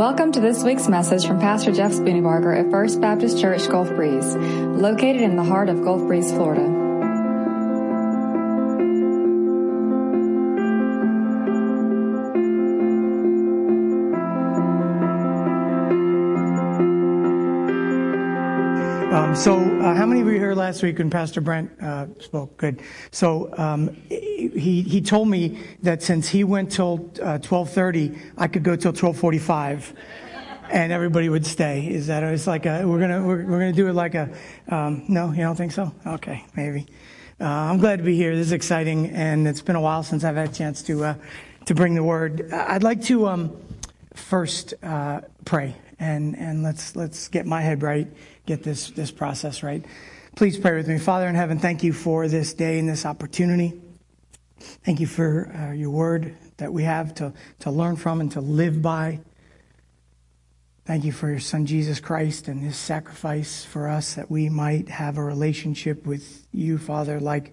Welcome to this week's message from Pastor Jeff Spooneybarger at First Baptist Church Gulf Breeze, located in the heart of Gulf Breeze, Florida. Um, so, uh, how many of you were here last week when Pastor Brent uh, spoke? Good. So, um, he he told me that since he went till uh, twelve thirty, I could go till twelve forty five, and everybody would stay. Is that it's like a, we're gonna we're, we're gonna do it like a um, no? You don't think so? Okay, maybe. Uh, I'm glad to be here. This is exciting, and it's been a while since I've had a chance to uh, to bring the word. I'd like to um, first uh, pray and and let's let's get my head right, get this this process right. Please pray with me, Father in heaven. Thank you for this day and this opportunity. Thank you for uh, your word that we have to to learn from and to live by. Thank you for your Son Jesus Christ and His sacrifice for us that we might have a relationship with you, Father, like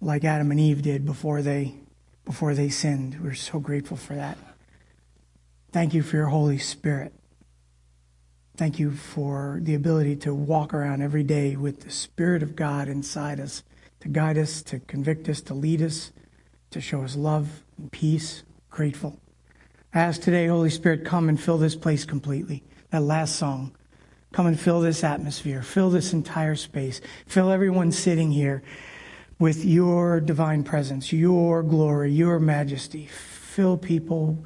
like Adam and Eve did before they before they sinned. We're so grateful for that. Thank you for your Holy Spirit. Thank you for the ability to walk around every day with the Spirit of God inside us, to guide us, to convict us, to lead us, to show us love and peace. Grateful. I ask today, Holy Spirit, come and fill this place completely. That last song. Come and fill this atmosphere, fill this entire space, fill everyone sitting here with your divine presence, your glory, your majesty. Fill people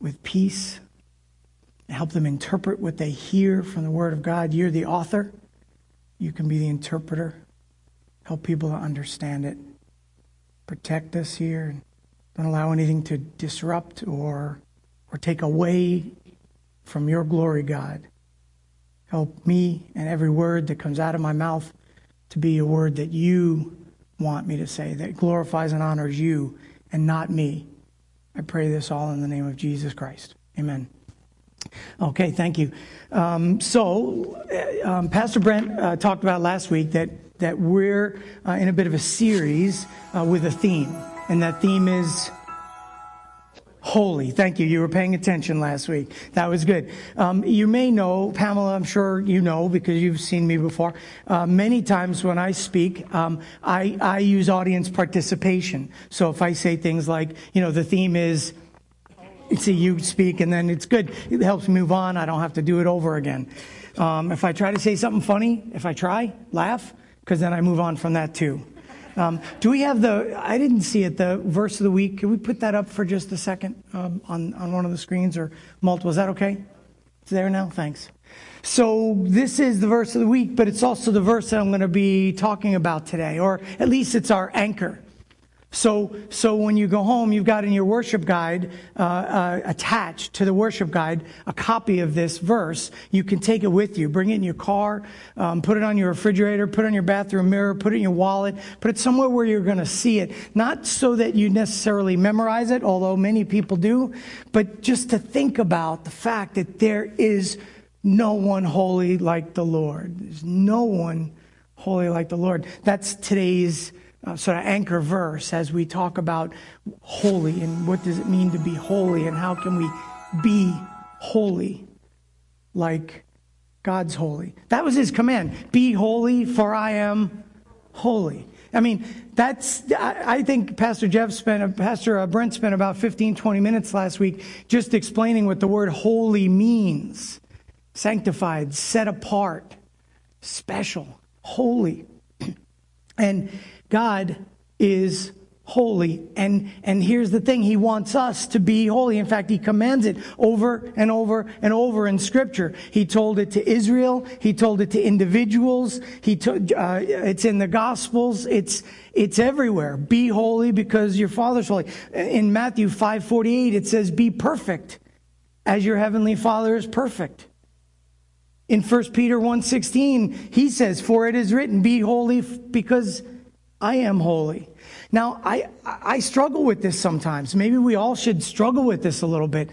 with peace help them interpret what they hear from the Word of God. You're the author, you can be the interpreter. Help people to understand it. Protect us here. And Don't allow anything to disrupt or, or take away from your glory, God. Help me and every word that comes out of my mouth to be a word that you want me to say, that glorifies and honors you and not me. I pray this all in the name of Jesus Christ. Amen. Okay, thank you. Um, so, uh, um, Pastor Brent uh, talked about last week that that we're uh, in a bit of a series uh, with a theme, and that theme is holy. Thank you. You were paying attention last week. That was good. Um, you may know, Pamela, I'm sure you know because you've seen me before. Uh, many times when I speak, um, I, I use audience participation. So if I say things like, you know, the theme is see you speak, and then it's good. It helps move on. I don't have to do it over again. Um, if I try to say something funny, if I try, laugh, because then I move on from that too. Um, do we have the? I didn't see it. The verse of the week. Can we put that up for just a second um, on on one of the screens or multiple? Is that okay? It's there now. Thanks. So this is the verse of the week, but it's also the verse that I'm going to be talking about today, or at least it's our anchor. So, so when you go home, you've got in your worship guide uh, uh, attached to the worship guide a copy of this verse. You can take it with you, bring it in your car, um, put it on your refrigerator, put it on your bathroom mirror, put it in your wallet, put it somewhere where you're going to see it. Not so that you necessarily memorize it, although many people do, but just to think about the fact that there is no one holy like the Lord. There's no one holy like the Lord. That's today's uh, sort of anchor verse as we talk about holy and what does it mean to be holy and how can we be holy like God's holy. That was his command. Be holy for I am holy. I mean, that's, I think Pastor Jeff spent, Pastor uh, Brent spent about 15, 20 minutes last week just explaining what the word holy means. Sanctified, set apart, special, holy. And God is holy. And, and here's the thing. He wants us to be holy. In fact, he commands it over and over and over in scripture. He told it to Israel. He told it to individuals. He told, uh, it's in the gospels. It's, it's everywhere. Be holy because your father's holy. In Matthew 5:48 it says be perfect as your heavenly father is perfect. In 1 Peter 1:16 he says for it is written be holy because I am holy. Now, I, I struggle with this sometimes. Maybe we all should struggle with this a little bit.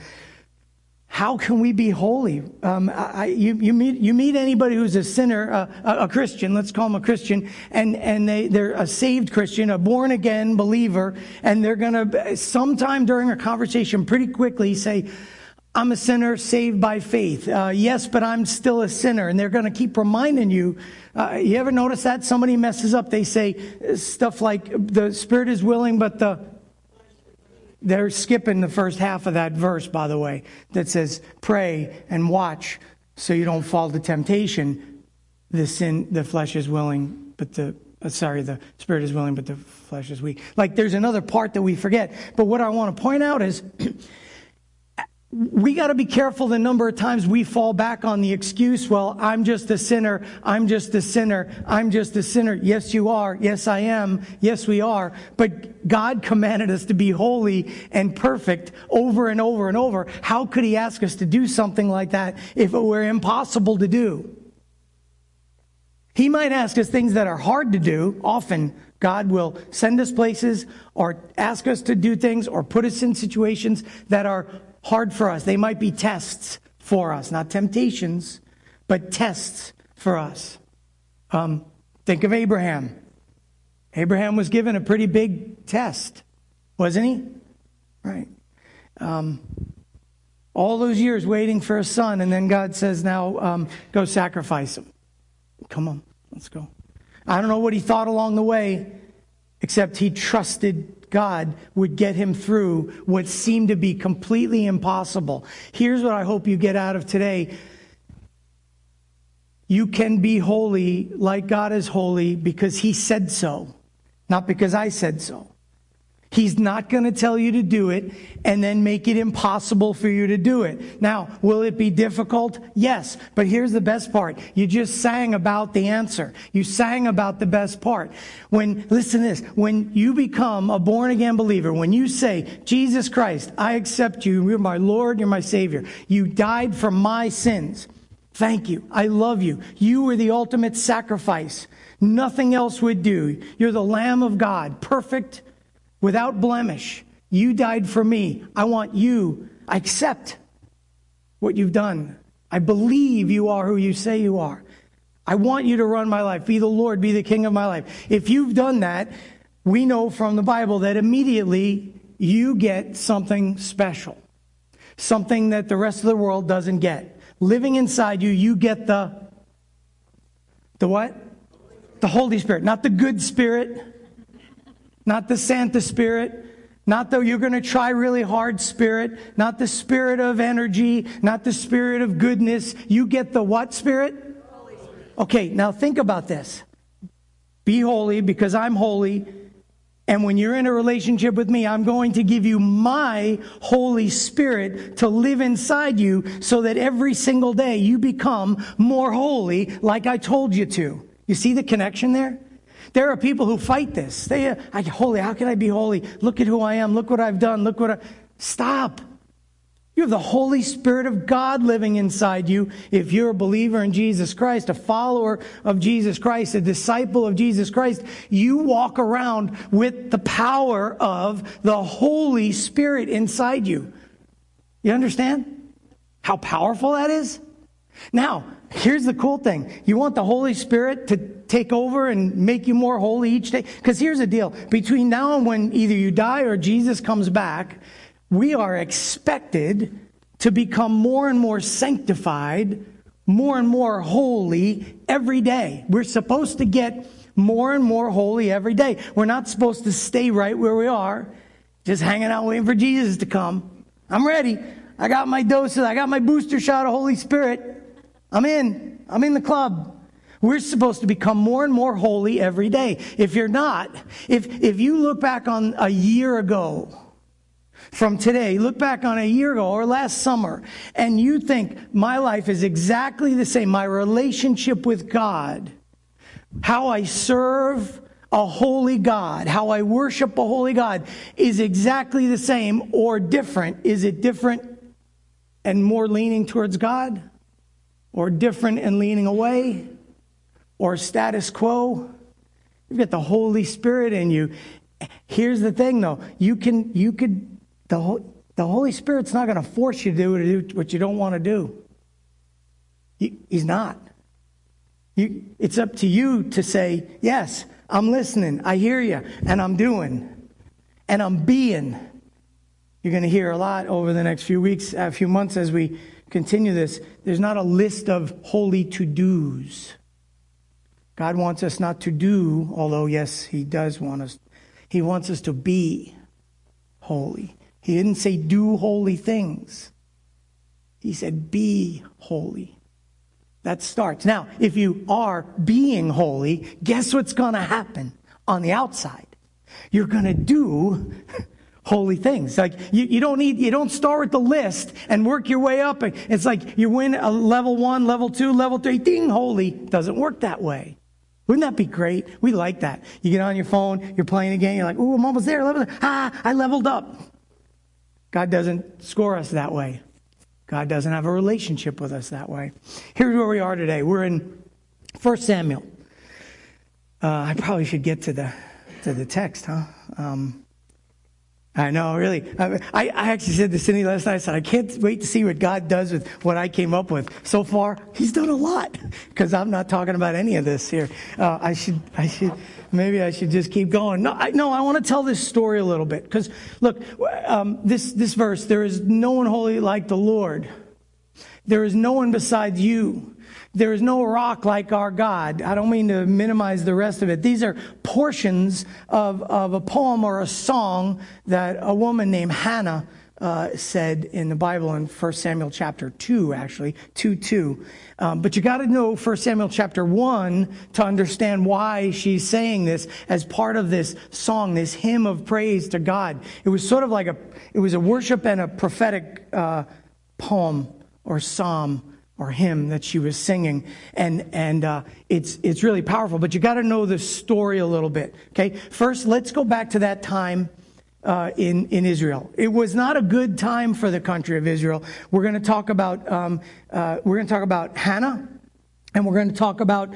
How can we be holy? Um, I, you, you, meet, you meet anybody who's a sinner, uh, a, Christian, let's call them a Christian, and, and they, they're a saved Christian, a born again believer, and they're going to, sometime during a conversation, pretty quickly say, I'm a sinner saved by faith. Uh, yes, but I'm still a sinner. And they're going to keep reminding you. Uh, you ever notice that? Somebody messes up. They say stuff like, the spirit is willing, but the. They're skipping the first half of that verse, by the way, that says, pray and watch so you don't fall to temptation. The sin, the flesh is willing, but the uh, sorry, the spirit is willing, but the flesh is weak. Like there's another part that we forget. But what I want to point out is we got to be careful the number of times we fall back on the excuse, well, I'm just a sinner. I'm just a sinner. I'm just a sinner. Yes, you are. Yes, I am. Yes, we are. But God commanded us to be holy and perfect over and over and over. How could He ask us to do something like that if it were impossible to do? He might ask us things that are hard to do. Often, God will send us places or ask us to do things or put us in situations that are hard for us. They might be tests for us, not temptations, but tests for us. Um, think of Abraham. Abraham was given a pretty big test, wasn't he? Right. Um, all those years waiting for a son, and then God says, Now um, go sacrifice him. Come on. Let's go. I don't know what he thought along the way, except he trusted God would get him through what seemed to be completely impossible. Here's what I hope you get out of today. You can be holy like God is holy because he said so, not because I said so. He's not going to tell you to do it and then make it impossible for you to do it. Now, will it be difficult? Yes. But here's the best part. You just sang about the answer. You sang about the best part. When, listen to this, when you become a born again believer, when you say, Jesus Christ, I accept you, you're my Lord, you're my Savior. You died for my sins. Thank you. I love you. You were the ultimate sacrifice. Nothing else would do. You're the Lamb of God, perfect without blemish. You died for me. I want you. I accept what you've done. I believe you are who you say you are. I want you to run my life. Be the Lord, be the king of my life. If you've done that, we know from the Bible that immediately you get something special. Something that the rest of the world doesn't get. Living inside you, you get the the what? The Holy Spirit, not the good spirit, not the Santa spirit, not the you're going to try really hard spirit, not the spirit of energy, not the spirit of goodness. You get the what spirit? Okay, now think about this. Be holy because I'm holy. And when you're in a relationship with me, I'm going to give you my Holy Spirit to live inside you so that every single day you become more holy like I told you to. You see the connection there? There are people who fight this. They, uh, holy, how can I be holy? Look at who I am. Look what I've done. Look what I. Stop. You have the Holy Spirit of God living inside you if you're a believer in Jesus Christ, a follower of Jesus Christ, a disciple of Jesus Christ. You walk around with the power of the Holy Spirit inside you. You understand how powerful that is? Now, here's the cool thing. You want the Holy Spirit to take over and make you more holy each day? Because here's the deal. Between now and when either you die or Jesus comes back, we are expected to become more and more sanctified, more and more holy every day. We're supposed to get more and more holy every day. We're not supposed to stay right where we are, just hanging out waiting for Jesus to come. I'm ready. I got my doses. I got my booster shot of Holy Spirit. I'm in. I'm in the club. We're supposed to become more and more holy every day. If you're not, if, if you look back on a year ago, from today, look back on a year ago or last summer, and you think my life is exactly the same, my relationship with God, how I serve a holy God, how I worship a holy God is exactly the same or different. Is it different and more leaning towards God? or different and leaning away or status quo. You've got the Holy Spirit in you. Here's the thing though. You can, you could, the, the Holy Spirit's not going to force you to do what you don't want to do. he's not. You, it's up to you to say, yes, I'm listening. I hear you and I'm doing and I'm being You're going to hear a lot over the next few weeks, a few months as we continue this. There's not a list of holy to dos. God wants us not to do, although, yes, He does want us. He wants us to be holy. He didn't say do holy things, He said be holy. That starts. Now, if you are being holy, guess what's going to happen on the outside? You're going to do holy things. Like you, you don't need, you don't start with the list and work your way up. It's like you win a level one, level two, level three, ding, holy. Doesn't work that way. Wouldn't that be great? We like that. You get on your phone, you're playing a game, you're like, ooh, I'm almost there. Ah, I leveled up. God doesn't score us that way. God doesn't have a relationship with us that way. Here's where we are today. We're in 1 Samuel. Uh, I probably should get to the to the text, huh? Um, I know, really. I, I actually said to Cindy last night, I said, I can't wait to see what God does with what I came up with. So far, He's done a lot because I'm not talking about any of this here. Uh, I should, I should, maybe I should just keep going. No, I, no, I want to tell this story a little bit because look, um, this, this verse, there is no one holy like the Lord. There is no one besides you. There is no rock like our God. I don't mean to minimize the rest of it. These are portions of, of a poem or a song that a woman named Hannah uh, said in the Bible in 1 Samuel chapter 2, actually, 2 2. Um, but you got to know 1 Samuel chapter 1 to understand why she's saying this as part of this song, this hymn of praise to God. It was sort of like a, it was a worship and a prophetic uh, poem or psalm or hymn that she was singing, and and uh, it's it's really powerful. But you got to know the story a little bit. Okay, first let's go back to that time. Uh, in in Israel, it was not a good time for the country of Israel. We're going to talk about um, uh, we're going to talk about Hannah, and we're going to talk about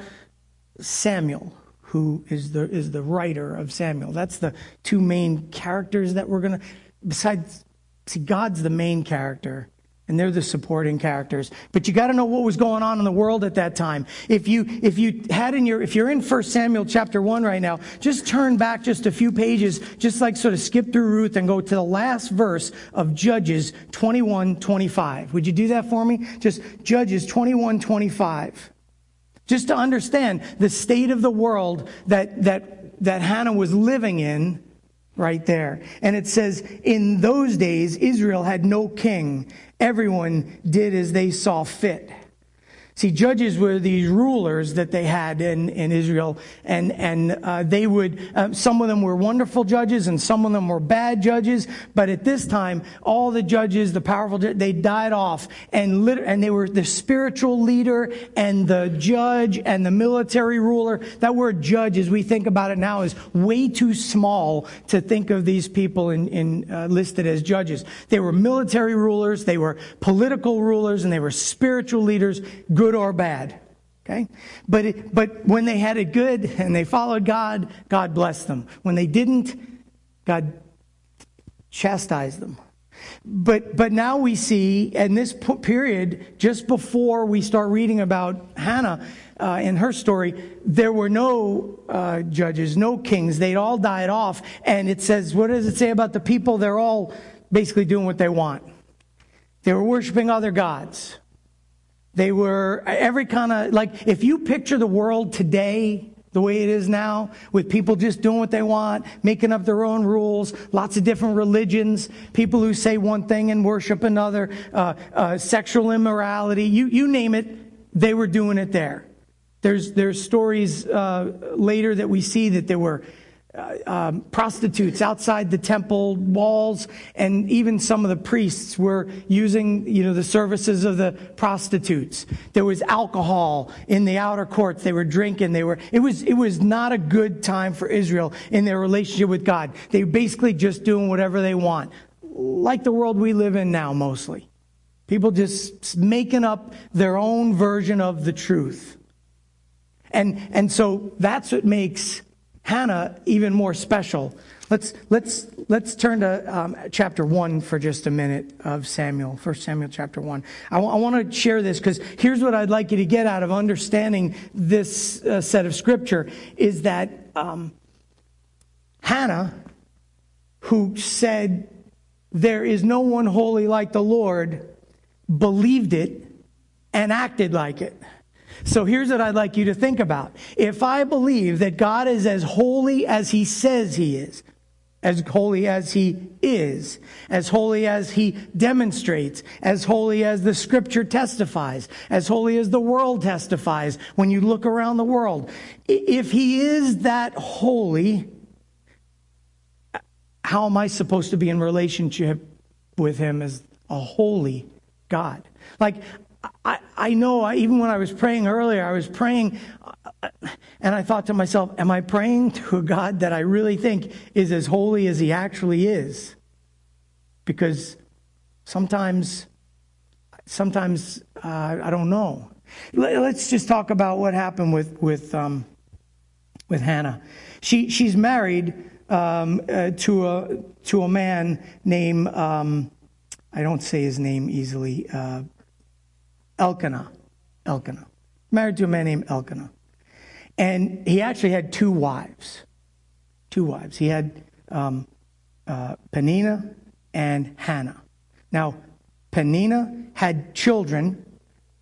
Samuel, who is the is the writer of Samuel. That's the two main characters that we're going to. Besides, see, God's the main character and they're the supporting characters. But you got to know what was going on in the world at that time. If you if you had in your if you're in 1 samuel chapter 1 right now just turn back just a few pages just like sort of skip through ruth and go to the last verse of judges 21 25 would you do that for me? Just judges 21 25 just to understand the state of the world that that that hannah was living in right there. And it says, in those days, Israel had no king. Everyone did as they saw fit. See, judges were these rulers that they had in, in Israel, and, and uh, they would, uh, some of them were wonderful judges and some of them were bad judges, but at this time, all the judges, the powerful, they died off, and, lit- and they were the spiritual leader and the judge and the military ruler. That word judge, as we think about it now, is way too small to think of these people in, in uh, listed as judges. They were military rulers, they were political rulers, and they were spiritual leaders or bad. Okay? But, it, but when they had it good and they followed God, God blessed them. When they didn't, God chastised them. But, but now we see, in this period, just before we start reading about Hannah uh, in her story, there were no uh, judges, no kings. They'd all died off. And it says, what does it say about the people? They're all basically doing what they want. They were worshiping other gods. They were every kind of, like, if you picture the world today, the way it is now, with people just doing what they want, making up their own rules, lots of different religions, people who say one thing and worship another, uh, uh, sexual immorality, you, you name it, they were doing it there. There's, there's stories uh, later that we see that there were uh, um, prostitutes outside the temple walls, and even some of the priests were using, you know, the services of the prostitutes. There was alcohol in the outer courts. They were drinking. They were. It was. It was not a good time for Israel in their relationship with God. They were basically just doing whatever they want, like the world we live in now, mostly. People just making up their own version of the truth. And, and so that's what makes Hannah even more special. Let's, let's, let's turn to um, chapter 1 for just a minute of Samuel, 1 Samuel chapter 1. I, w- I want to share this because here's what I'd like you to get out of understanding this uh, set of scripture is that um, Hannah, who said, there is no one holy like the Lord, believed it and acted like it. So here's what I'd like you to think about. If I believe that God is as holy as he says he is, as holy as he is, as holy as he demonstrates, as holy as the scripture testifies, as holy as the world testifies when you look around the world. If he is that holy, how am I supposed to be in relationship with him as a holy God? Like, I, I know, I, even when I was praying earlier, I was praying uh, and I thought to myself, am I praying to a God that I really think is as holy as he actually is? Because sometimes, sometimes uh, I don't know. Let's just talk about what happened with, with, um, with Hannah. She, she's married um, uh, to, a, to a man named, um, I don't say his name easily, uh, Elkanah. Elkanah. Married to a man named Elkanah. And he actually had two wives. Two wives. He had um, uh, Peninnah and Hannah. Now, Peninnah had children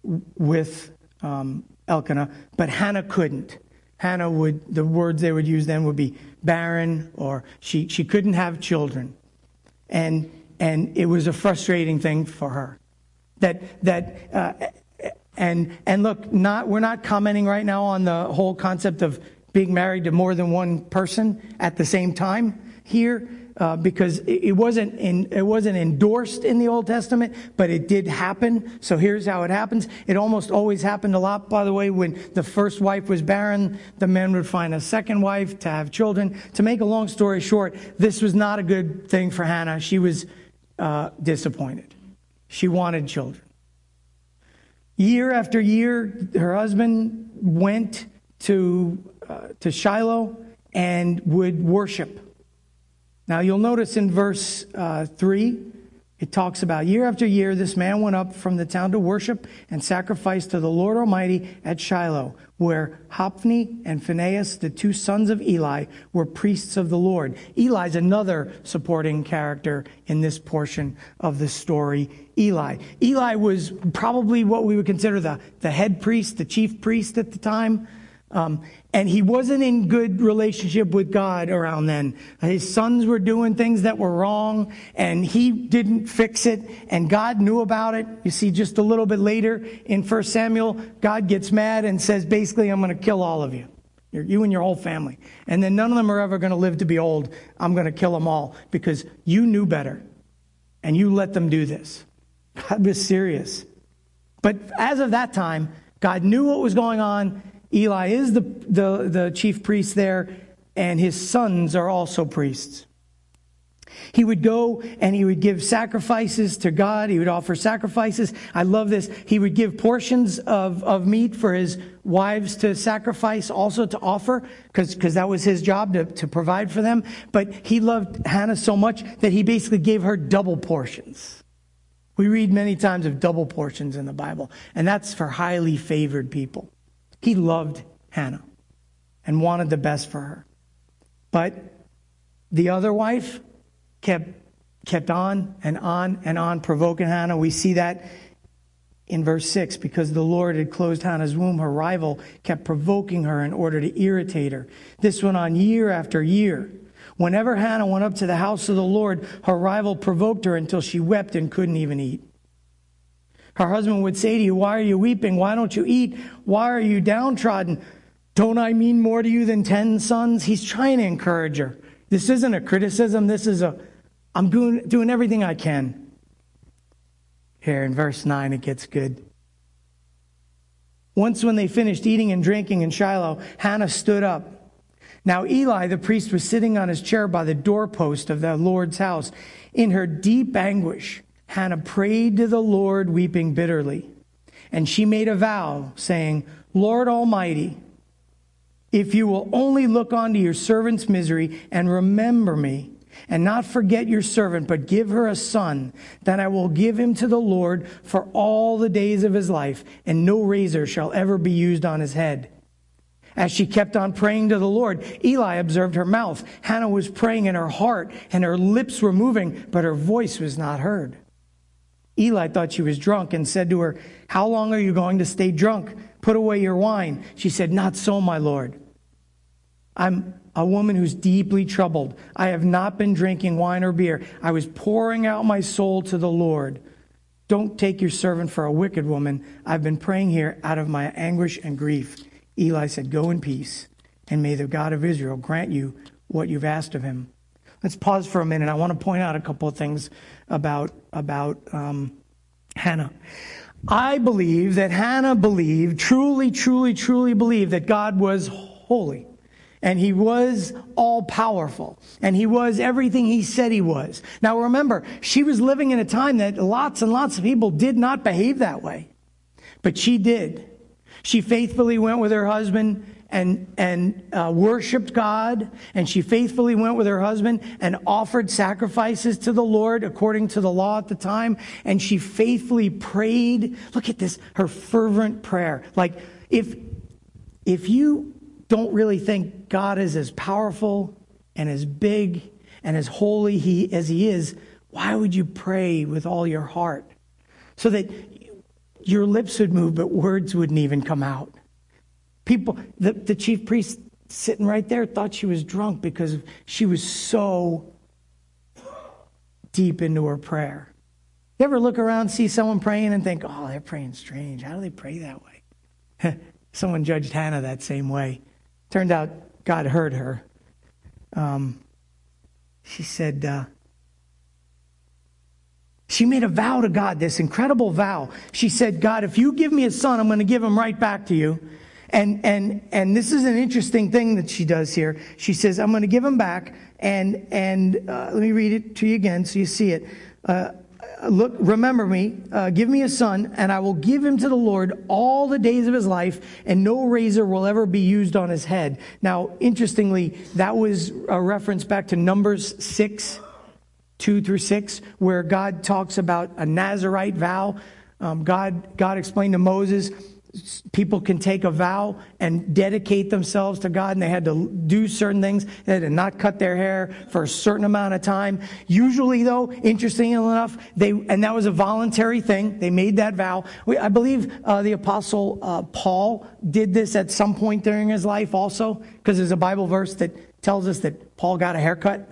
with um, Elkanah, but Hannah couldn't. Hannah would, the words they would use then would be barren, or she, she couldn't have children. And, and it was a frustrating thing for her. That, that uh, and, and look, not, we're not commenting right now on the whole concept of being married to more than one person at the same time here. Uh, because it wasn't in, it wasn't endorsed in the Old Testament, but it did happen. So here's how it happens. It almost always happened a lot, by the way, when the first wife was barren, the men would find a second wife to have children. To make a long story short, this was not a good thing for Hannah. She was uh, disappointed. She wanted children. Year after year, her husband went to, uh, to Shiloh and would worship. Now, you'll notice in verse uh, 3, it talks about year after year, this man went up from the town to worship and sacrifice to the Lord Almighty at Shiloh, where Hophni and Phinehas, the two sons of Eli, were priests of the Lord. Eli's another supporting character in this portion of the story. Eli. Eli was probably what we would consider the, the head priest, the chief priest at the time. Um, and he wasn't in good relationship with God around then. His sons were doing things that were wrong and he didn't fix it and God knew about it. You see, just a little bit later in 1 Samuel, God gets mad and says, basically, I'm going to kill all of you. You and your whole family. And then none of them are ever going to live to be old. I'm going to kill them all because you knew better and you let them do this. God was serious. But as of that time, God knew what was going on Eli is the, the, the chief priest there, and his sons are also priests. He would go and he would give sacrifices to God. He would offer sacrifices. I love this. He would give portions of, of meat for his wives to sacrifice, also to offer, because that was his job to, to provide for them. But he loved Hannah so much that he basically gave her double portions. We read many times of double portions in the Bible, and that's for highly favored people. He loved Hannah and wanted the best for her. But the other wife kept, kept on and on and on provoking Hannah. We see that in verse 6 because the Lord had closed Hannah's womb, her rival kept provoking her in order to irritate her. This went on year after year. Whenever Hannah went up to the house of the Lord, her rival provoked her until she wept and couldn't even eat. Her husband would say to you, Why are you weeping? Why don't you eat? Why are you downtrodden? Don't I mean more to you than 10 sons? He's trying to encourage her. This isn't a criticism. This is a, I'm doing, doing everything I can. Here in verse 9, it gets good. Once, when they finished eating and drinking in Shiloh, Hannah stood up. Now, Eli, the priest, was sitting on his chair by the doorpost of the Lord's house. In her deep anguish, Hannah prayed to the Lord, weeping bitterly. And she made a vow, saying, Lord Almighty, if you will only look on to your servant's misery and remember me, and not forget your servant, but give her a son, then I will give him to the Lord for all the days of his life, and no razor shall ever be used on his head. As she kept on praying to the Lord, Eli observed her mouth. Hannah was praying in her heart, and her lips were moving, but her voice was not heard. Eli thought she was drunk and said to her, How long are you going to stay drunk? Put away your wine. She said, Not so, my Lord. I'm a woman who's deeply troubled. I have not been drinking wine or beer. I was pouring out my soul to the Lord. Don't take your servant for a wicked woman. I've been praying here out of my anguish and grief. Eli said, Go in peace, and may the God of Israel grant you what you've asked of him. Let's pause for a minute. I want to point out a couple of things about, about um, Hannah. I believe that Hannah believed, truly, truly, truly believed that God was holy and he was all powerful and he was everything he said he was. Now remember, she was living in a time that lots and lots of people did not behave that way, but she did. She faithfully went with her husband and, and uh, worshiped God, and she faithfully went with her husband and offered sacrifices to the Lord according to the law at the time, and she faithfully prayed. Look at this, her fervent prayer. Like, if, if you don't really think God is as powerful and as big and as holy he, as he is, why would you pray with all your heart? So that your lips would move, but words wouldn't even come out. People, the, the chief priest sitting right there thought she was drunk because she was so deep into her prayer. You ever look around, see someone praying, and think, oh, they're praying strange. How do they pray that way? someone judged Hannah that same way. Turned out God heard her. Um, she said, uh, she made a vow to God, this incredible vow. She said, God, if you give me a son, I'm going to give him right back to you. And, and, and this is an interesting thing that she does here. She says, I'm going to give him back. And, and uh, let me read it to you again so you see it. Uh, look, remember me, uh, give me a son, and I will give him to the Lord all the days of his life, and no razor will ever be used on his head. Now, interestingly, that was a reference back to Numbers 6, 2 through 6, where God talks about a Nazarite vow. Um, God, God explained to Moses, people can take a vow and dedicate themselves to God, and they had to do certain things. They had to not cut their hair for a certain amount of time. Usually, though, interestingly enough, they and that was a voluntary thing. They made that vow. We, I believe uh, the apostle uh, Paul did this at some point during his life, also, because there's a Bible verse that tells us that Paul got a haircut.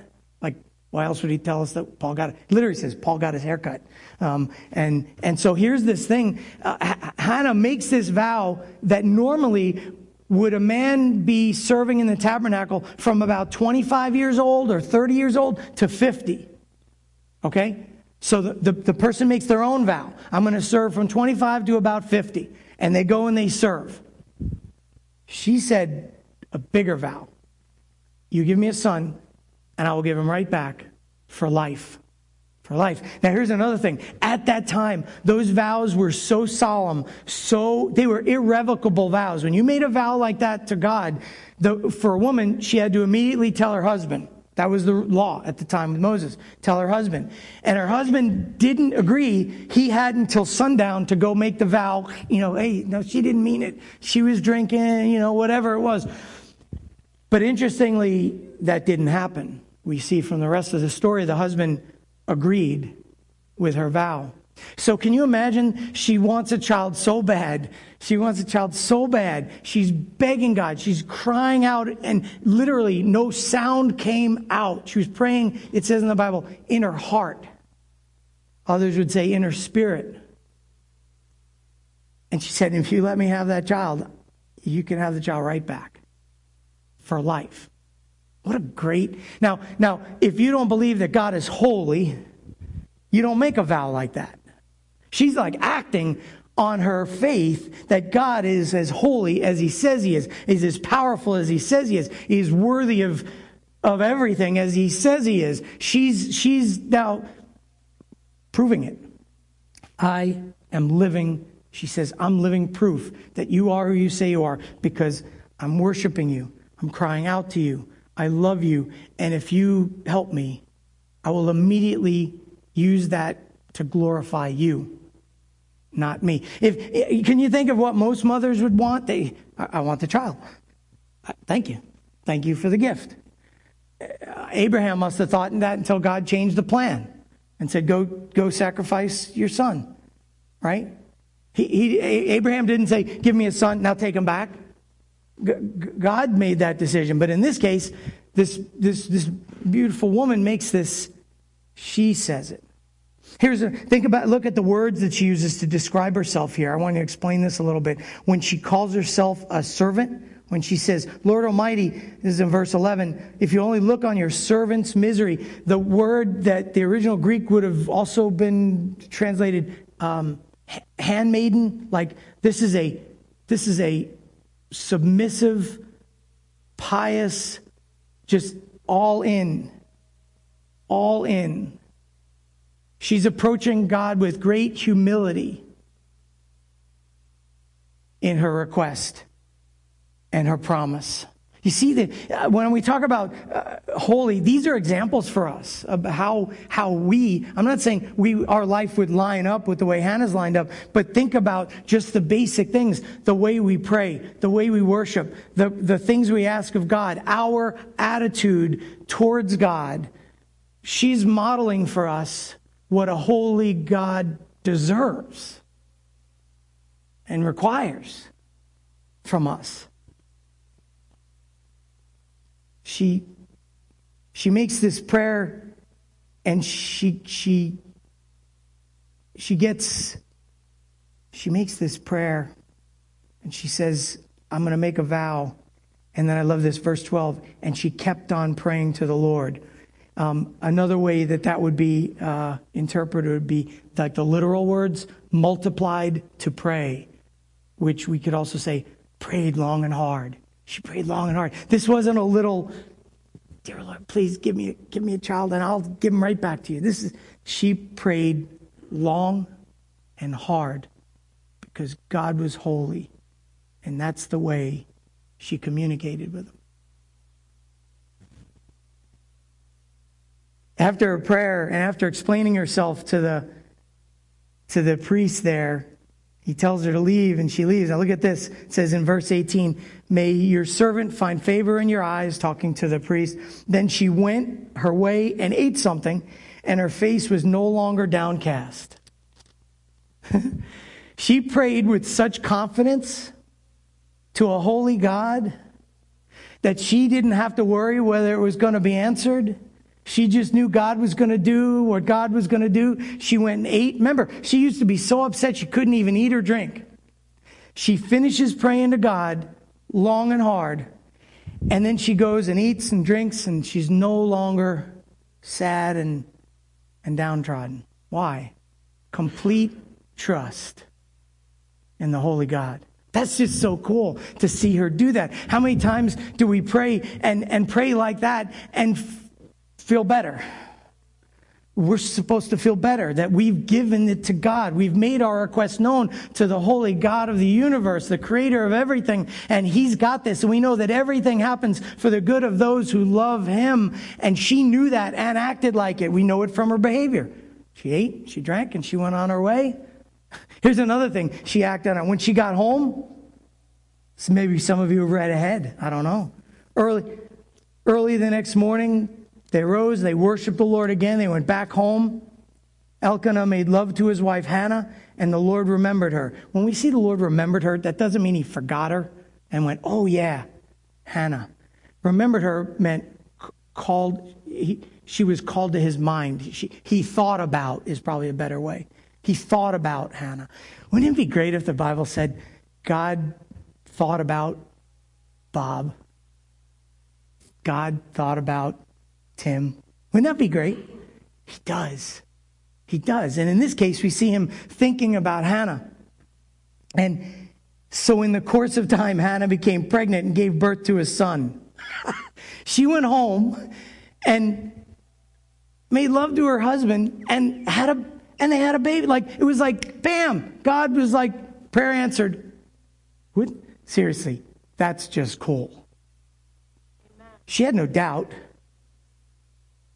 Why else would he tell us that Paul got? Literally says Paul got his haircut. Um, and, and so here's this thing. Uh, Hannah makes this vow that normally would a man be serving in the tabernacle from about 25 years old or 30 years old to 50? Okay? So the, the, the person makes their own vow. I'm going to serve from 25 to about 50. And they go and they serve. She said a bigger vow. You give me a son, and I will give him right back for life for life. Now, here's another thing. At that time, those vows were so solemn, so they were irrevocable vows. When you made a vow like that to God, the, for a woman, she had to immediately tell her husband. That was the law at the time with Moses. Tell her husband. And her husband didn't agree. He had until sundown to go make the vow. You know, hey, no, she didn't mean it. She was drinking, you know, whatever it was. But interestingly, that didn't happen. We see from the rest of the story, the husband agreed with her vow. So can you imagine? She wants a child so bad. She wants a child so bad. She's begging God. She's crying out and literally no sound came out. She was praying, it says in the Bible, in her heart. Others would say in her spirit. And she said, if you let me have that child, you can have the child right back for life. What a great. Now, now, if you don't believe that God is holy, you don't make a vow like that. She's like acting on her faith that God is as holy as he says he is, is as powerful as he says he is, is worthy of, of everything as he says he is. She's, she's now proving it. I am living, she says, I'm living proof that you are who you say you are because I'm worshiping you. I'm crying out to you. I love you. And if you help me, I will immediately use that to glorify you, not me. If, can you think of what most mothers would want? They, I want the child. Thank you. Thank you for the gift. Uh, Abraham must have thought in that until God changed the plan and said, Go, go sacrifice your son. Right? He, he, Abraham didn't say, Give me a son, now take him back. God made that decision. But in this case, this, this, this beautiful woman makes this, she says it. Here's a think about look at the words that she uses to describe herself here. I want to explain this a little bit. When she calls herself a servant, when she says, Lord Almighty, this is in verse 11, if you only look on your servant's misery, the word that the original Greek would have also been translated um, handmaiden, like this is a this is a submissive, pious, just all in, all in. She's approaching God with great humility in her request and her promise. You see that uh, when we talk about uh, holy, these are examples for us of how how we. I'm not saying we our life would line up with the way Hannah's lined up, but think about just the basic things: the way we pray, the way we worship, the the things we ask of God, our attitude towards God. She's modeling for us what a holy God deserves and requires from us. She she makes this prayer and she she she gets she makes this prayer and she says i'm going to make a vow. And then i love this verse 12 and she kept on praying to the lord. Um, another way that that would be uh, interpreted would be like the literal words multiplied to pray which we could also say prayed long and hard she prayed long and hard. This wasn't a little, dear Lord, please give me, give me a child and I'll give him right back to you. This is, she prayed long and hard because God was holy. And that's the way she communicated with him. After her prayer and after explaining herself to the, to the priest there, he tells her to leave and she leaves. Now look at this. It says in verse 18, May your servant find favor in your eyes, talking to the priest. Then she went her way and ate something, and her face was no longer downcast. she prayed with such confidence to a holy God that she didn't have to worry whether it was going to be answered. She just knew God was going to do what God was going to do. She went and ate. Remember, she used to be so upset she couldn't even eat or drink. She finishes praying to God long and hard, and then she goes and eats and drinks, and she's no longer sad and, and downtrodden. Why? Complete trust in the Holy God. That's just so cool to see her do that. How many times do we pray and, and pray like that and feel better. We're supposed to feel better that we've given it to God. We've made our request known to the holy God of the universe, the creator of everything, and He's got this. And we know that everything happens for the good of those who love Him. And she knew that and acted like it. We know it from her behavior. She ate, she drank, and she went on her way. Here's another thing she acted on. When she got home, so maybe some of you have read ahead. I don't know. Early, early the next morning, they rose, they worshiped the Lord again, they went back home. Elkanah made love to his wife Hannah, and the Lord remembered her. When we see the Lord remembered her, that doesn't mean he forgot her and went, oh yeah, Hannah. Remembered her meant called, he, she was called to his mind. She, he thought about is probably a better way. He thought about Hannah. Wouldn't it be great if the Bible said God thought about Bob? God thought about Tim. Wouldn't that be great? He does. He does. And in this case, we see him thinking about Hannah. And so, in the course of time, Hannah became pregnant and gave birth to a son. she went home and made love to her husband and had a and they had a baby. Like it was like bam, God was like prayer answered. What? Seriously, that's just cool. She had no doubt.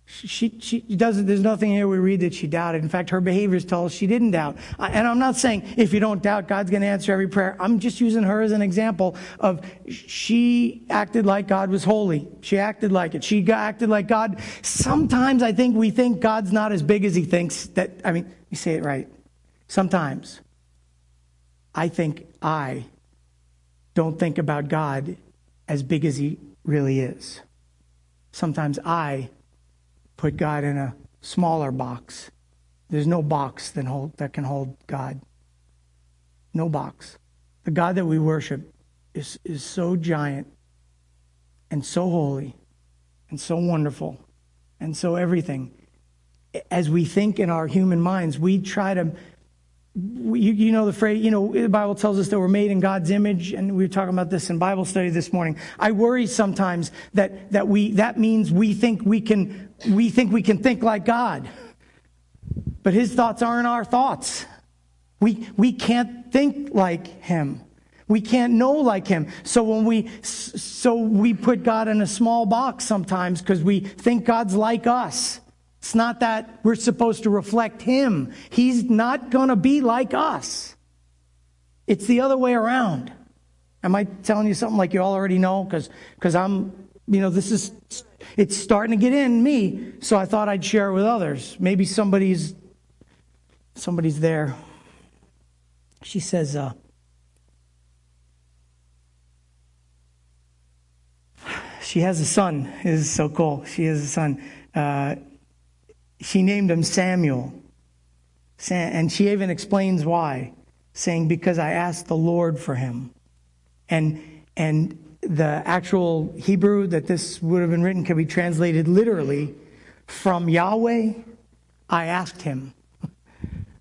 She, she doesn't, there's nothing here we read that she doubted. In fact, her behaviors tell us she didn't doubt. And I'm not saying if you don't doubt, God's going to answer every prayer. I'm just using her as an example of she acted like God was holy. She acted like it. She acted like God. Sometimes I think we think God's not as big as he thinks that, I mean, you say it right. Sometimes I think I don't think about God as big as he really is. Sometimes I put God in a smaller box. There's no box that, hold, that can hold God. No box. The God that we worship is, is so giant and so holy and so wonderful and so everything. As we think in our human minds, we try to you, you, know the phrase, you know, the Bible tells us that we're made in God's image, and we were talking about this in Bible study this morning. I worry sometimes that, that we, that means we think we can, we think we can think like God. But his thoughts aren't our thoughts. We, we can't think like him. We can't know like him. So when we, so we put God in a small box sometimes because we think God's like us. It's not that we're supposed to reflect Him. He's not going to be like us. It's the other way around. Am I telling you something like you already know? Because I'm, you know, this is, it's starting to get in me, so I thought I'd share it with others. Maybe somebody's, somebody's there. She says, uh, she has a son. Is so cool. She has a son. Uh, she named him Samuel. And she even explains why, saying, Because I asked the Lord for him. And, and the actual Hebrew that this would have been written can be translated literally from Yahweh, I asked him.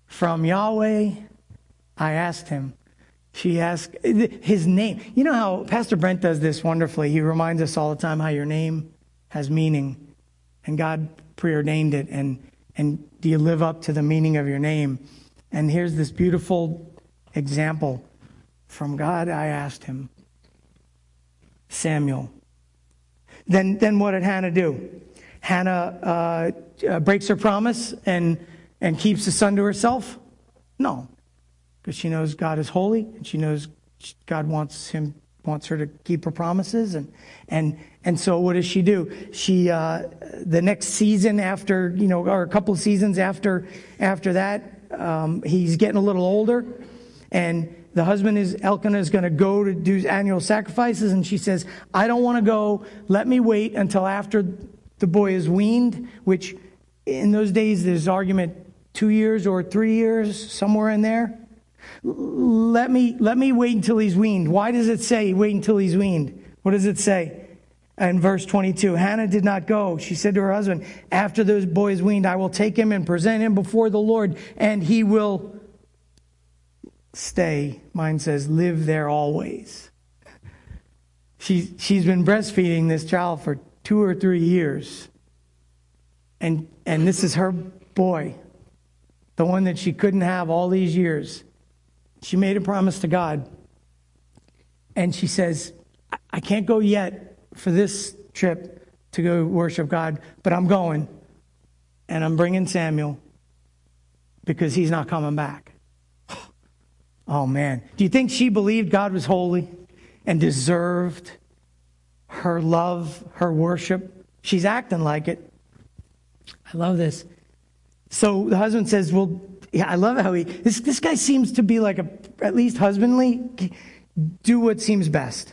From Yahweh, I asked him. She asked his name. You know how Pastor Brent does this wonderfully. He reminds us all the time how your name has meaning. And God preordained it and and do you live up to the meaning of your name and here's this beautiful example from god i asked him samuel. Then then what did hannah do? Hannah uh, uh, breaks her promise and and keeps the son to herself? No. Because she knows god is holy and she knows god wants him wants her to keep her promises and and and so what does she do? She uh, the next season after you know or a couple seasons after after that um, he's getting a little older and the husband is elkanah is going to go to do annual sacrifices and she says i don't want to go let me wait until after the boy is weaned which in those days there's argument two years or three years somewhere in there let me, let me wait until he's weaned. Why does it say wait until he's weaned? What does it say? In verse 22, Hannah did not go. She said to her husband, After those boys weaned, I will take him and present him before the Lord, and he will stay. Mine says, live there always. She, she's been breastfeeding this child for two or three years. And, and this is her boy, the one that she couldn't have all these years. She made a promise to God. And she says, I can't go yet for this trip to go worship God, but I'm going. And I'm bringing Samuel because he's not coming back. Oh, man. Do you think she believed God was holy and deserved her love, her worship? She's acting like it. I love this. So the husband says, Well, yeah, I love how he, this, this guy seems to be like a, at least husbandly. Do what seems best.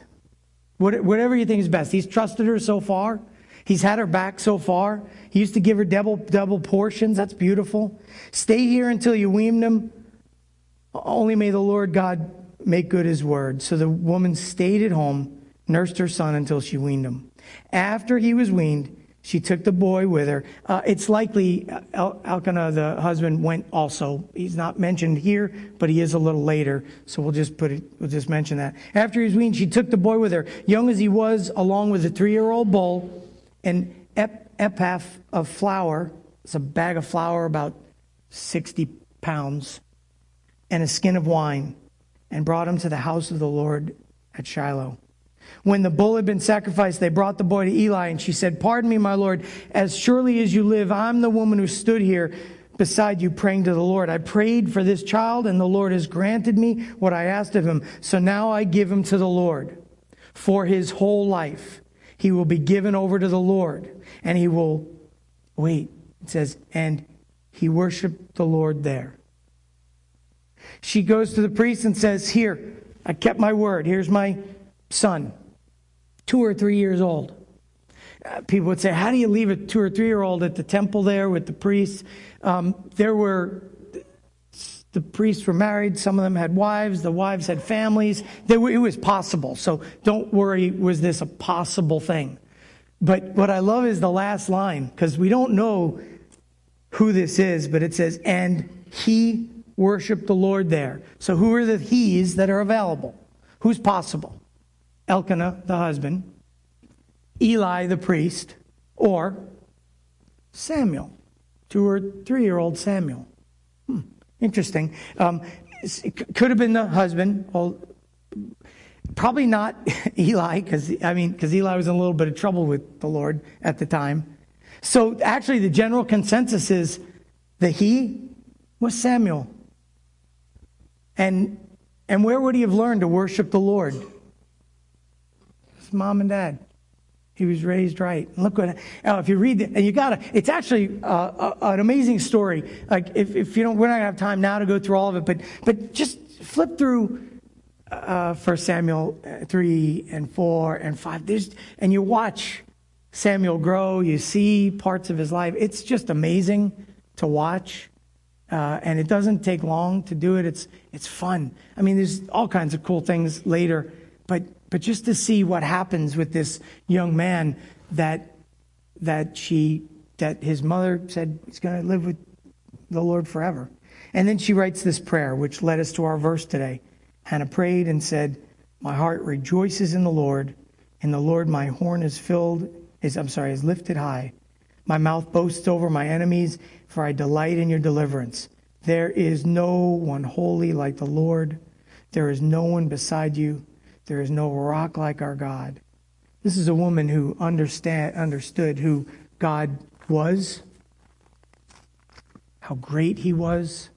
What, whatever you think is best. He's trusted her so far. He's had her back so far. He used to give her double, double portions. That's beautiful. Stay here until you wean him. Only may the Lord God make good his word. So the woman stayed at home, nursed her son until she weaned him. After he was weaned, she took the boy with her. Uh, it's likely El- Elkanah, the husband, went also. He's not mentioned here, but he is a little later, so we'll just put it. We'll just mention that. After he was weaned, she took the boy with her, young as he was, along with a three-year-old bull, an ep- ephah of flour. It's a bag of flour about sixty pounds, and a skin of wine, and brought him to the house of the Lord at Shiloh. When the bull had been sacrificed, they brought the boy to Eli, and she said, Pardon me, my Lord, as surely as you live, I'm the woman who stood here beside you praying to the Lord. I prayed for this child, and the Lord has granted me what I asked of him. So now I give him to the Lord for his whole life. He will be given over to the Lord, and he will, wait, it says, and he worshiped the Lord there. She goes to the priest and says, Here, I kept my word. Here's my son two or three years old. Uh, people would say, How do you leave a two or three year old at the temple there with the priests? Um, there were, the priests were married. Some of them had wives. The wives had families. Were, it was possible. So don't worry, was this a possible thing? But what I love is the last line, because we don't know who this is, but it says, And he worshiped the Lord there. So who are the he's that are available? Who's possible? Elkanah, the husband, Eli, the priest, or Samuel, two or three year old Samuel. Hmm, interesting. Um, could have been the husband. Well, probably not Eli, because I mean, because Eli was in a little bit of trouble with the Lord at the time. So actually, the general consensus is that he was Samuel. And and where would he have learned to worship the Lord? His mom and dad. He was raised right. look what, oh, if you read it, and you gotta, it's actually uh, an amazing story. Like, if, if you don't, we're not gonna have time now to go through all of it, but, but just flip through uh, 1 Samuel uh, 3 and 4 and 5. There's, and you watch Samuel grow, you see parts of his life. It's just amazing to watch. Uh, and it doesn't take long to do it. It's, it's fun. I mean, there's all kinds of cool things later, but but just to see what happens with this young man that that she that his mother said he's going to live with the Lord forever. And then she writes this prayer, which led us to our verse today. Hannah prayed and said, "My heart rejoices in the Lord. In the Lord, my horn is filled. Is I'm sorry, is lifted high. My mouth boasts over my enemies, for I delight in your deliverance. There is no one holy like the Lord. There is no one beside you. There is no rock like our God. This is a woman who understand, understood who God was, how great he was.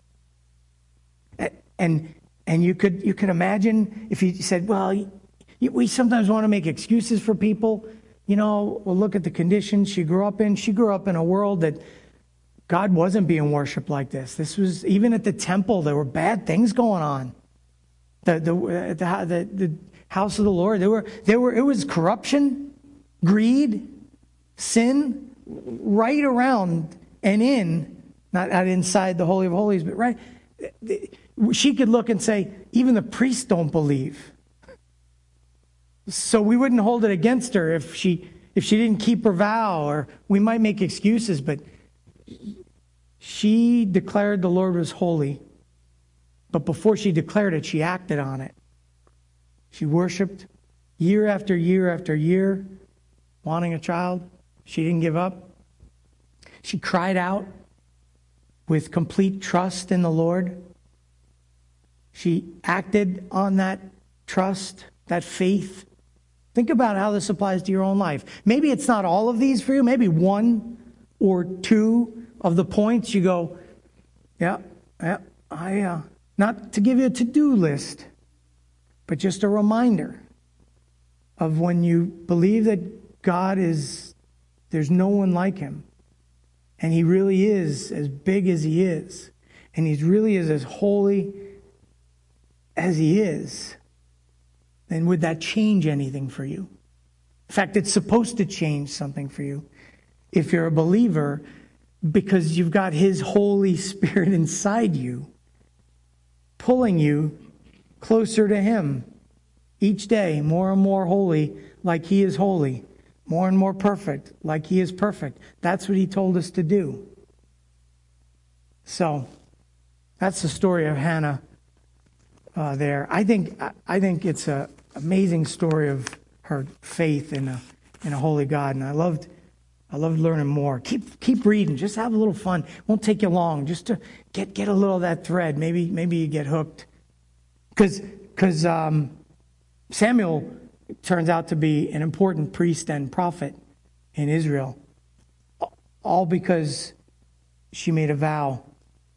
And, and you, could, you could imagine if you said, well, we sometimes want to make excuses for people. You know, well, look at the conditions she grew up in. She grew up in a world that God wasn't being worshiped like this. This was, even at the temple, there were bad things going on. The, the, the, the, the house of the Lord. There were, there were, it was corruption, greed, sin, right around and in, not, not inside the Holy of Holies, but right. She could look and say, even the priests don't believe. So we wouldn't hold it against her if she if she didn't keep her vow, or we might make excuses, but she declared the Lord was holy. But before she declared it, she acted on it. She worshiped year after year after year, wanting a child. She didn't give up. She cried out with complete trust in the Lord. She acted on that trust, that faith. Think about how this applies to your own life. Maybe it's not all of these for you, maybe one or two of the points you go, yeah, yeah, I, uh, not to give you a to do list, but just a reminder of when you believe that God is, there's no one like him. And he really is as big as he is. And he really is as holy as he is. Then would that change anything for you? In fact, it's supposed to change something for you if you're a believer because you've got his Holy Spirit inside you, pulling you closer to Him each day, more and more holy, like He is holy, more and more perfect, like He is perfect. That's what He told us to do. So, that's the story of Hannah uh, there. I think, I think it's an amazing story of her faith in a, in a holy God, and I loved. I love learning more. Keep keep reading. Just have a little fun. It won't take you long. Just to get get a little of that thread. Maybe maybe you get hooked. Because um, Samuel turns out to be an important priest and prophet in Israel, all because she made a vow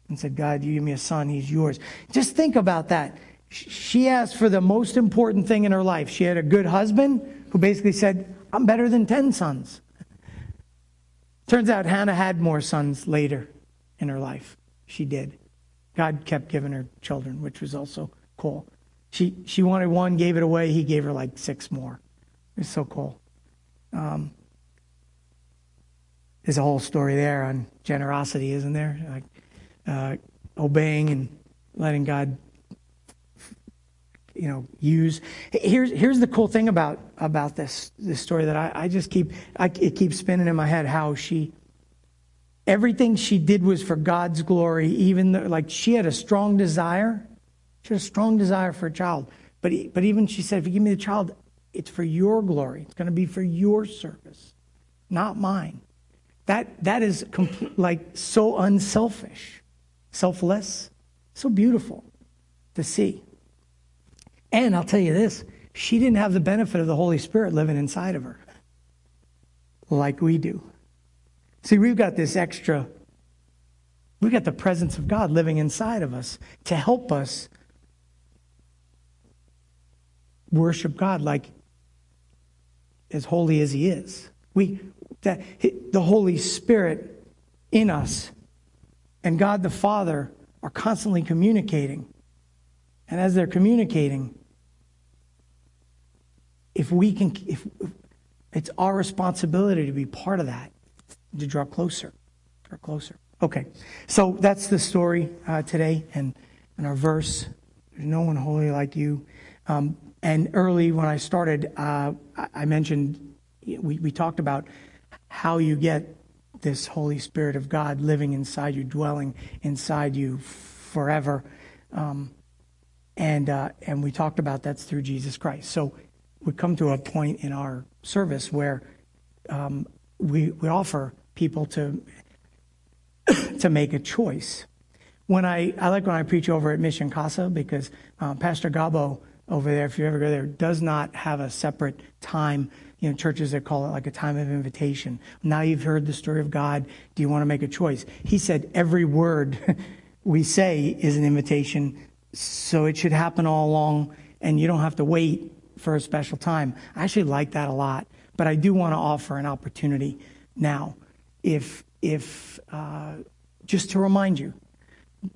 and said, God, you give me a son, he's yours. Just think about that. She asked for the most important thing in her life. She had a good husband who basically said, I'm better than 10 sons. Turns out Hannah had more sons later in her life. She did. God kept giving her children, which was also cool. She, she wanted one, gave it away. He gave her like six more. It was so cool. Um, there's a whole story there on generosity, isn't there? Like uh, obeying and letting God, you know, use. Here's here's the cool thing about about this this story that I, I just keep I, it keeps spinning in my head how she everything she did was for God's glory. Even though, like she had a strong desire, she had a strong desire for a child. But but even she said, if you give me the child, it's for your glory. It's going to be for your service, not mine. That that is like so unselfish selfless. So beautiful to see. And I'll tell you this she didn't have the benefit of the Holy Spirit living inside of her like we do. See, we've got this extra, we've got the presence of God living inside of us to help us worship God like as holy as He is. We, that, the Holy Spirit in us and God the Father are constantly communicating. And as they're communicating, if we can, if it's our responsibility to be part of that, to draw closer, draw closer. Okay, so that's the story uh, today, and and our verse. There's no one holy like you. Um, and early when I started, uh, I mentioned we, we talked about how you get this Holy Spirit of God living inside you, dwelling inside you forever. Um, and, uh, and we talked about that's through Jesus Christ. So we come to a point in our service where um, we, we offer people to, to make a choice. When I, I like when I preach over at Mission Casa because uh, Pastor Gabo over there, if you ever go there, does not have a separate time you know, churches that call it like a time of invitation. Now you've heard the story of God. Do you want to make a choice? He said every word we say is an invitation, so it should happen all along, and you don't have to wait for a special time. I actually like that a lot, but I do want to offer an opportunity now, if if uh, just to remind you,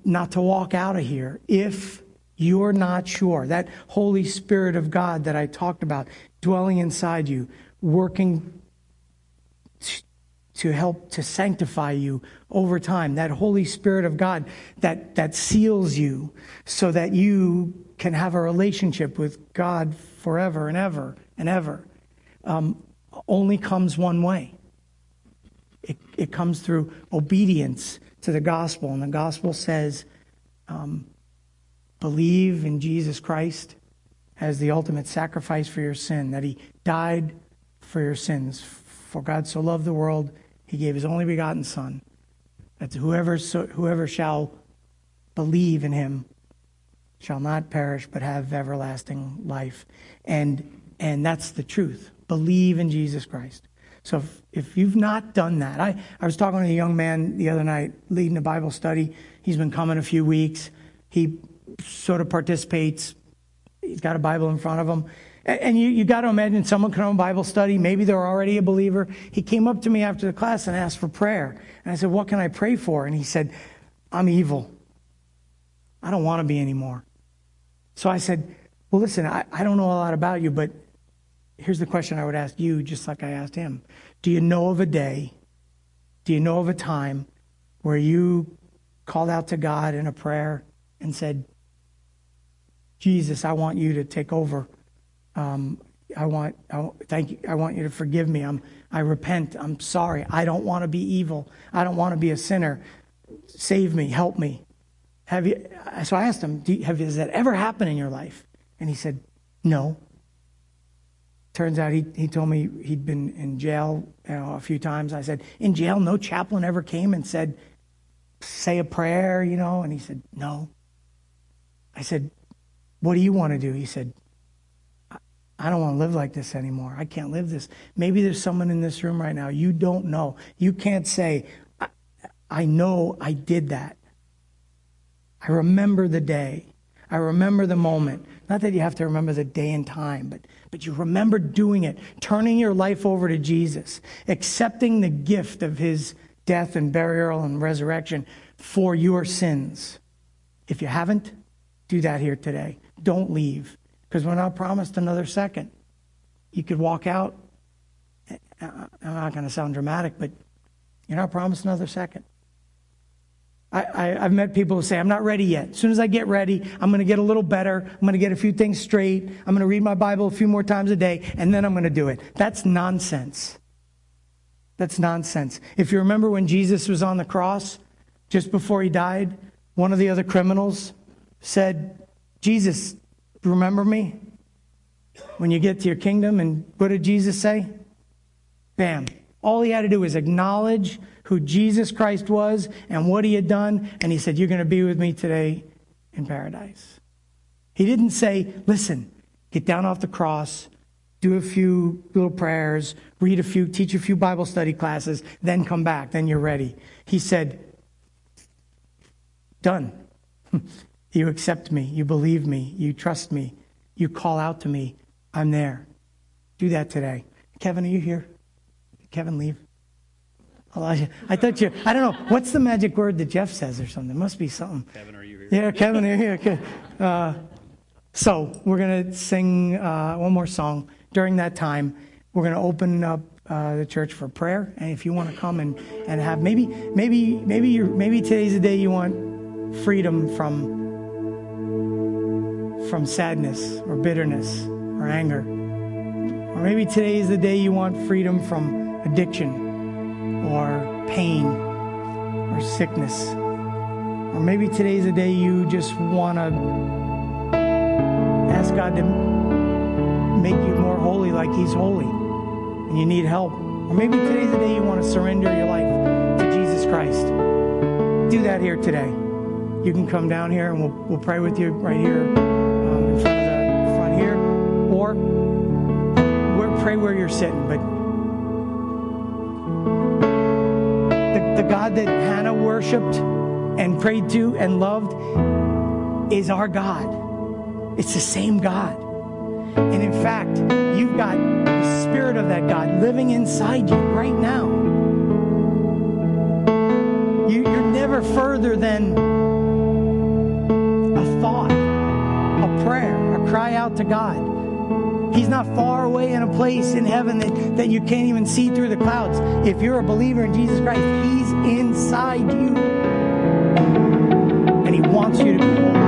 not to walk out of here if you're not sure. That Holy Spirit of God that I talked about dwelling inside you, working to help to sanctify you over time. That Holy Spirit of God that, that seals you so that you can have a relationship with God forever and ever and ever um, only comes one way. It, it comes through obedience to the gospel. And the gospel says, um, believe in Jesus Christ as the ultimate sacrifice for your sin, that he died for your sins. For God so loved the world, he gave his only begotten Son, that whoever, so, whoever shall believe in him shall not perish but have everlasting life. And, and that's the truth. Believe in Jesus Christ. So if, if you've not done that, I, I was talking to a young man the other night leading a Bible study. He's been coming a few weeks. He sort of participates. He's got a Bible in front of him. And you, you got to imagine someone come on Bible study. Maybe they're already a believer. He came up to me after the class and asked for prayer. And I said, What can I pray for? And he said, I'm evil. I don't want to be anymore. So I said, Well, listen, I, I don't know a lot about you, but here's the question I would ask you, just like I asked him Do you know of a day, do you know of a time where you called out to God in a prayer and said, Jesus, I want you to take over. Um, I want, I, thank you. I want you to forgive me. I'm, I repent. I'm sorry. I don't want to be evil. I don't want to be a sinner. Save me. Help me. Have you? So I asked him, you, have, has that ever happened in your life? And he said, no. Turns out he, he told me he'd been in jail you know, a few times. I said, in jail, no chaplain ever came and said, say a prayer, you know? And he said, no. I said, what do you want to do? He said, I don't want to live like this anymore. I can't live this. Maybe there's someone in this room right now. You don't know. You can't say, I, I know I did that. I remember the day. I remember the moment. Not that you have to remember the day and time, but, but you remember doing it, turning your life over to Jesus, accepting the gift of his death and burial and resurrection for your sins. If you haven't, do that here today. Don't leave because we're not promised another second. You could walk out. Eh, I'm not going to sound dramatic, but you're not promised another second. I, have met people who say, I'm not ready yet. As soon as I get ready, I'm going to get a little better. I'm going to get a few things straight. I'm going to read my Bible a few more times a day, and then I'm going to do it. That's nonsense. That's nonsense. If you remember when Jesus was on the cross, just before he died, one of the other criminals said, Jesus, remember me? When you get to your kingdom, and what did Jesus say? Bam. All he had to do was acknowledge who Jesus Christ was and what he had done, and he said, You're going to be with me today in paradise. He didn't say, Listen, get down off the cross, do a few little prayers, read a few, teach a few Bible study classes, then come back, then you're ready. He said, Done. you accept me, you believe me, you trust me, you call out to me, I'm there. Do that today. Kevin, are you here? Kevin leave? Elijah. I thought you, I don't know, what's the magic word that Jeff says or something? There must be something. Kevin, are you here? Yeah, Kevin, are you here? Okay. Uh, so we're going to sing uh, one more song. During that time, we're going to open up uh, the church for prayer. And if you want to come and, and have maybe, maybe, maybe you maybe today's the day you want freedom from, from sadness or bitterness or anger. Or maybe today is the day you want freedom from addiction or pain or sickness. Or maybe today's the day you just want to ask God to make you more holy like He's holy and you need help. Or maybe today's the day you want to surrender your life to Jesus Christ. Do that here today. You can come down here and we'll, we'll pray with you right here um, in front of the front here. Or pray where you're sitting. But the God that Hannah worshiped and prayed to and loved is our God. It's the same God. And in fact, you've got the Spirit of that God living inside you right now. You, are never further than a thought, a prayer, a cry out to God. He's not far away in a place in heaven that, that you can't even see through the clouds. If you're a believer in Jesus Christ, He's inside you. And He wants you to be